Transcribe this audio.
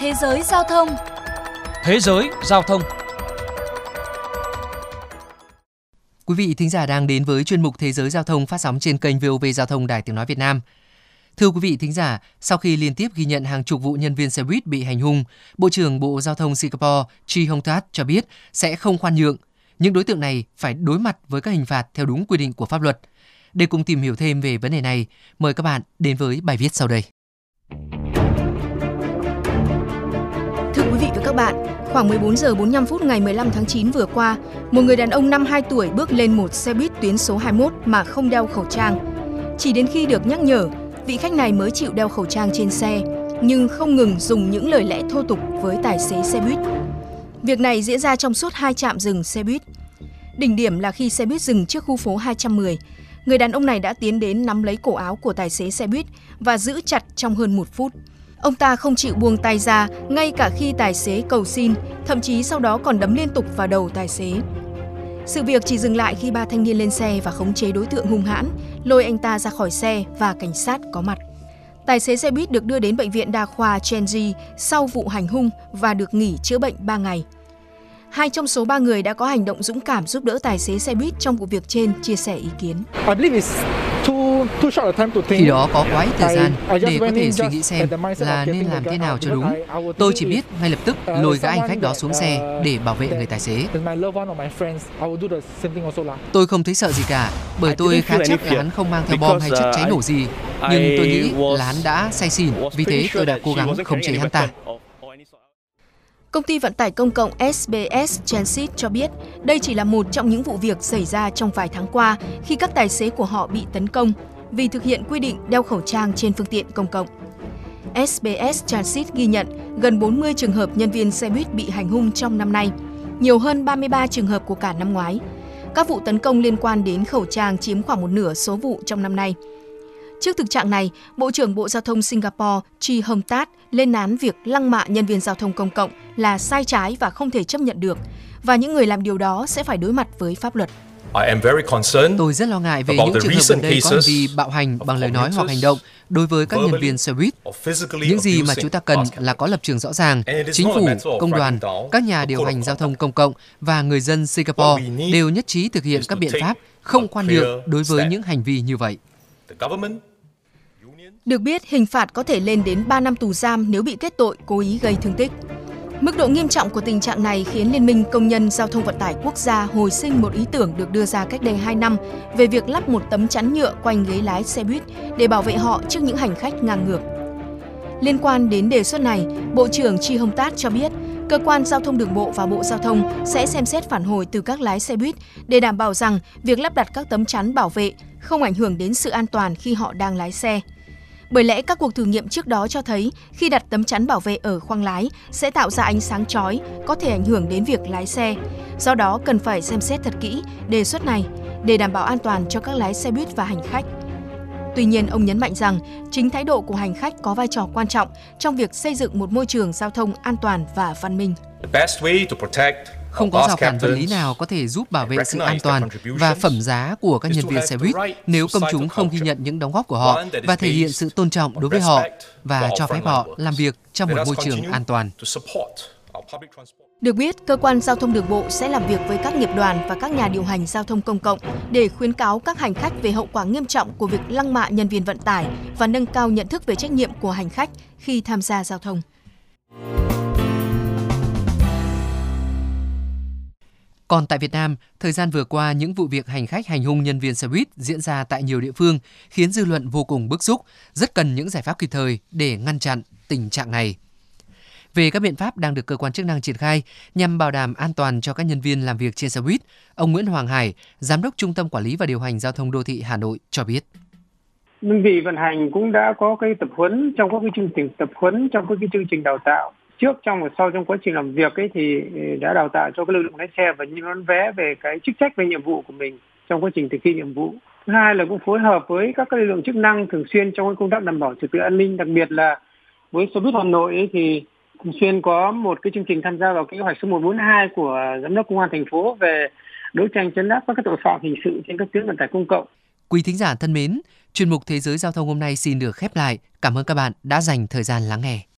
Thế giới giao thông Thế giới giao thông Quý vị thính giả đang đến với chuyên mục Thế giới giao thông phát sóng trên kênh VOV Giao thông Đài Tiếng Nói Việt Nam. Thưa quý vị thính giả, sau khi liên tiếp ghi nhận hàng chục vụ nhân viên xe buýt bị hành hung, Bộ trưởng Bộ Giao thông Singapore Chi Hong Tat cho biết sẽ không khoan nhượng. Những đối tượng này phải đối mặt với các hình phạt theo đúng quy định của pháp luật. Để cùng tìm hiểu thêm về vấn đề này, mời các bạn đến với bài viết sau đây. Bạn, khoảng 14 giờ 45 phút ngày 15 tháng 9 vừa qua, một người đàn ông 52 tuổi bước lên một xe buýt tuyến số 21 mà không đeo khẩu trang. Chỉ đến khi được nhắc nhở, vị khách này mới chịu đeo khẩu trang trên xe, nhưng không ngừng dùng những lời lẽ thô tục với tài xế xe buýt. Việc này diễn ra trong suốt hai trạm dừng xe buýt. Đỉnh điểm là khi xe buýt dừng trước khu phố 210, người đàn ông này đã tiến đến nắm lấy cổ áo của tài xế xe buýt và giữ chặt trong hơn một phút. Ông ta không chịu buông tay ra ngay cả khi tài xế cầu xin, thậm chí sau đó còn đấm liên tục vào đầu tài xế. Sự việc chỉ dừng lại khi ba thanh niên lên xe và khống chế đối tượng hung hãn, lôi anh ta ra khỏi xe và cảnh sát có mặt. Tài xế xe buýt được đưa đến bệnh viện đa khoa Chenji sau vụ hành hung và được nghỉ chữa bệnh 3 ngày. Hai trong số ba người đã có hành động dũng cảm giúp đỡ tài xế xe buýt trong vụ việc trên chia sẻ ý kiến. Khi đó có quá ít thời gian để có thể suy nghĩ xem là nên làm thế nào cho đúng. Tôi chỉ biết ngay lập tức lôi gã anh khách đó xuống xe để bảo vệ người tài xế. Tôi không thấy sợ gì cả, bởi tôi khá chắc là hắn không mang theo bom hay chất cháy nổ gì. Nhưng tôi nghĩ là hắn đã say xỉn, vì thế tôi đã cố gắng khống chế hắn ta. Công ty vận tải công cộng SBS Transit cho biết đây chỉ là một trong những vụ việc xảy ra trong vài tháng qua khi các tài xế của họ bị tấn công vì thực hiện quy định đeo khẩu trang trên phương tiện công cộng. SBS Transit ghi nhận gần 40 trường hợp nhân viên xe buýt bị hành hung trong năm nay, nhiều hơn 33 trường hợp của cả năm ngoái. Các vụ tấn công liên quan đến khẩu trang chiếm khoảng một nửa số vụ trong năm nay. Trước thực trạng này, Bộ trưởng Bộ Giao thông Singapore Chi Hong Tat lên án việc lăng mạ nhân viên giao thông công cộng là sai trái và không thể chấp nhận được, và những người làm điều đó sẽ phải đối mặt với pháp luật. Tôi rất lo ngại về những trường hợp gần đây có hành vi bạo hành bằng lời nói hoặc hành động đối với các nhân viên xe buýt. Những gì mà chúng ta cần là có lập trường rõ ràng. Chính phủ, công đoàn, các nhà điều hành giao thông công cộng và người dân Singapore đều nhất trí thực hiện các biện pháp không khoan nhượng đối với những hành vi như vậy. Được biết, hình phạt có thể lên đến 3 năm tù giam nếu bị kết tội cố ý gây thương tích. Mức độ nghiêm trọng của tình trạng này khiến Liên minh Công nhân Giao thông Vận tải Quốc gia hồi sinh một ý tưởng được đưa ra cách đây 2 năm về việc lắp một tấm chắn nhựa quanh ghế lái xe buýt để bảo vệ họ trước những hành khách ngang ngược. Liên quan đến đề xuất này, Bộ trưởng Chi Hồng Tát cho biết, cơ quan giao thông đường bộ và Bộ Giao thông sẽ xem xét phản hồi từ các lái xe buýt để đảm bảo rằng việc lắp đặt các tấm chắn bảo vệ không ảnh hưởng đến sự an toàn khi họ đang lái xe. Bởi lẽ các cuộc thử nghiệm trước đó cho thấy khi đặt tấm chắn bảo vệ ở khoang lái sẽ tạo ra ánh sáng chói, có thể ảnh hưởng đến việc lái xe. Do đó cần phải xem xét thật kỹ đề xuất này để đảm bảo an toàn cho các lái xe buýt và hành khách. Tuy nhiên, ông nhấn mạnh rằng chính thái độ của hành khách có vai trò quan trọng trong việc xây dựng một môi trường giao thông an toàn và văn minh. Không có rào cản vật lý nào có thể giúp bảo vệ sự an toàn và phẩm giá của các nhân viên xe buýt nếu công chúng không ghi nhận những đóng góp của họ và thể hiện sự tôn trọng đối với họ và cho phép họ làm việc trong một môi trường an toàn. Được biết, cơ quan giao thông đường bộ sẽ làm việc với các nghiệp đoàn và các nhà điều hành giao thông công cộng để khuyến cáo các hành khách về hậu quả nghiêm trọng của việc lăng mạ nhân viên vận tải và nâng cao nhận thức về trách nhiệm của hành khách khi tham gia giao thông. Còn tại Việt Nam, thời gian vừa qua những vụ việc hành khách hành hung nhân viên xe buýt diễn ra tại nhiều địa phương khiến dư luận vô cùng bức xúc, rất cần những giải pháp kịp thời để ngăn chặn tình trạng này. Về các biện pháp đang được cơ quan chức năng triển khai nhằm bảo đảm an toàn cho các nhân viên làm việc trên xe buýt, ông Nguyễn Hoàng Hải, Giám đốc Trung tâm Quản lý và Điều hành Giao thông Đô thị Hà Nội cho biết. Đơn vị vận hành cũng đã có cái tập huấn trong các cái chương trình tập huấn trong các cái chương trình đào tạo trước trong và sau trong quá trình làm việc ấy thì ừ, đã đào tạo cho cái lực lượng lái xe và những đón vé về cái chức trách về nhiệm vụ của mình trong quá trình thực thi nhiệm vụ thứ hai là cũng phối hợp với các lực lượng chức năng thường xuyên trong công tác đảm bảo trật tự an ninh đặc biệt là với xe buýt Hà Nội ấy thì thường xuyên có một cái chương trình tham gia vào kế hoạch số 142 của giám đốc công an thành phố về đấu tranh chấn áp các tội phạm hình sự trên các tuyến vận tải công cộng. Quý thính giả thân mến, chuyên mục Thế giới giao thông hôm nay xin được khép lại. Cảm ơn các bạn đã dành thời gian lắng nghe.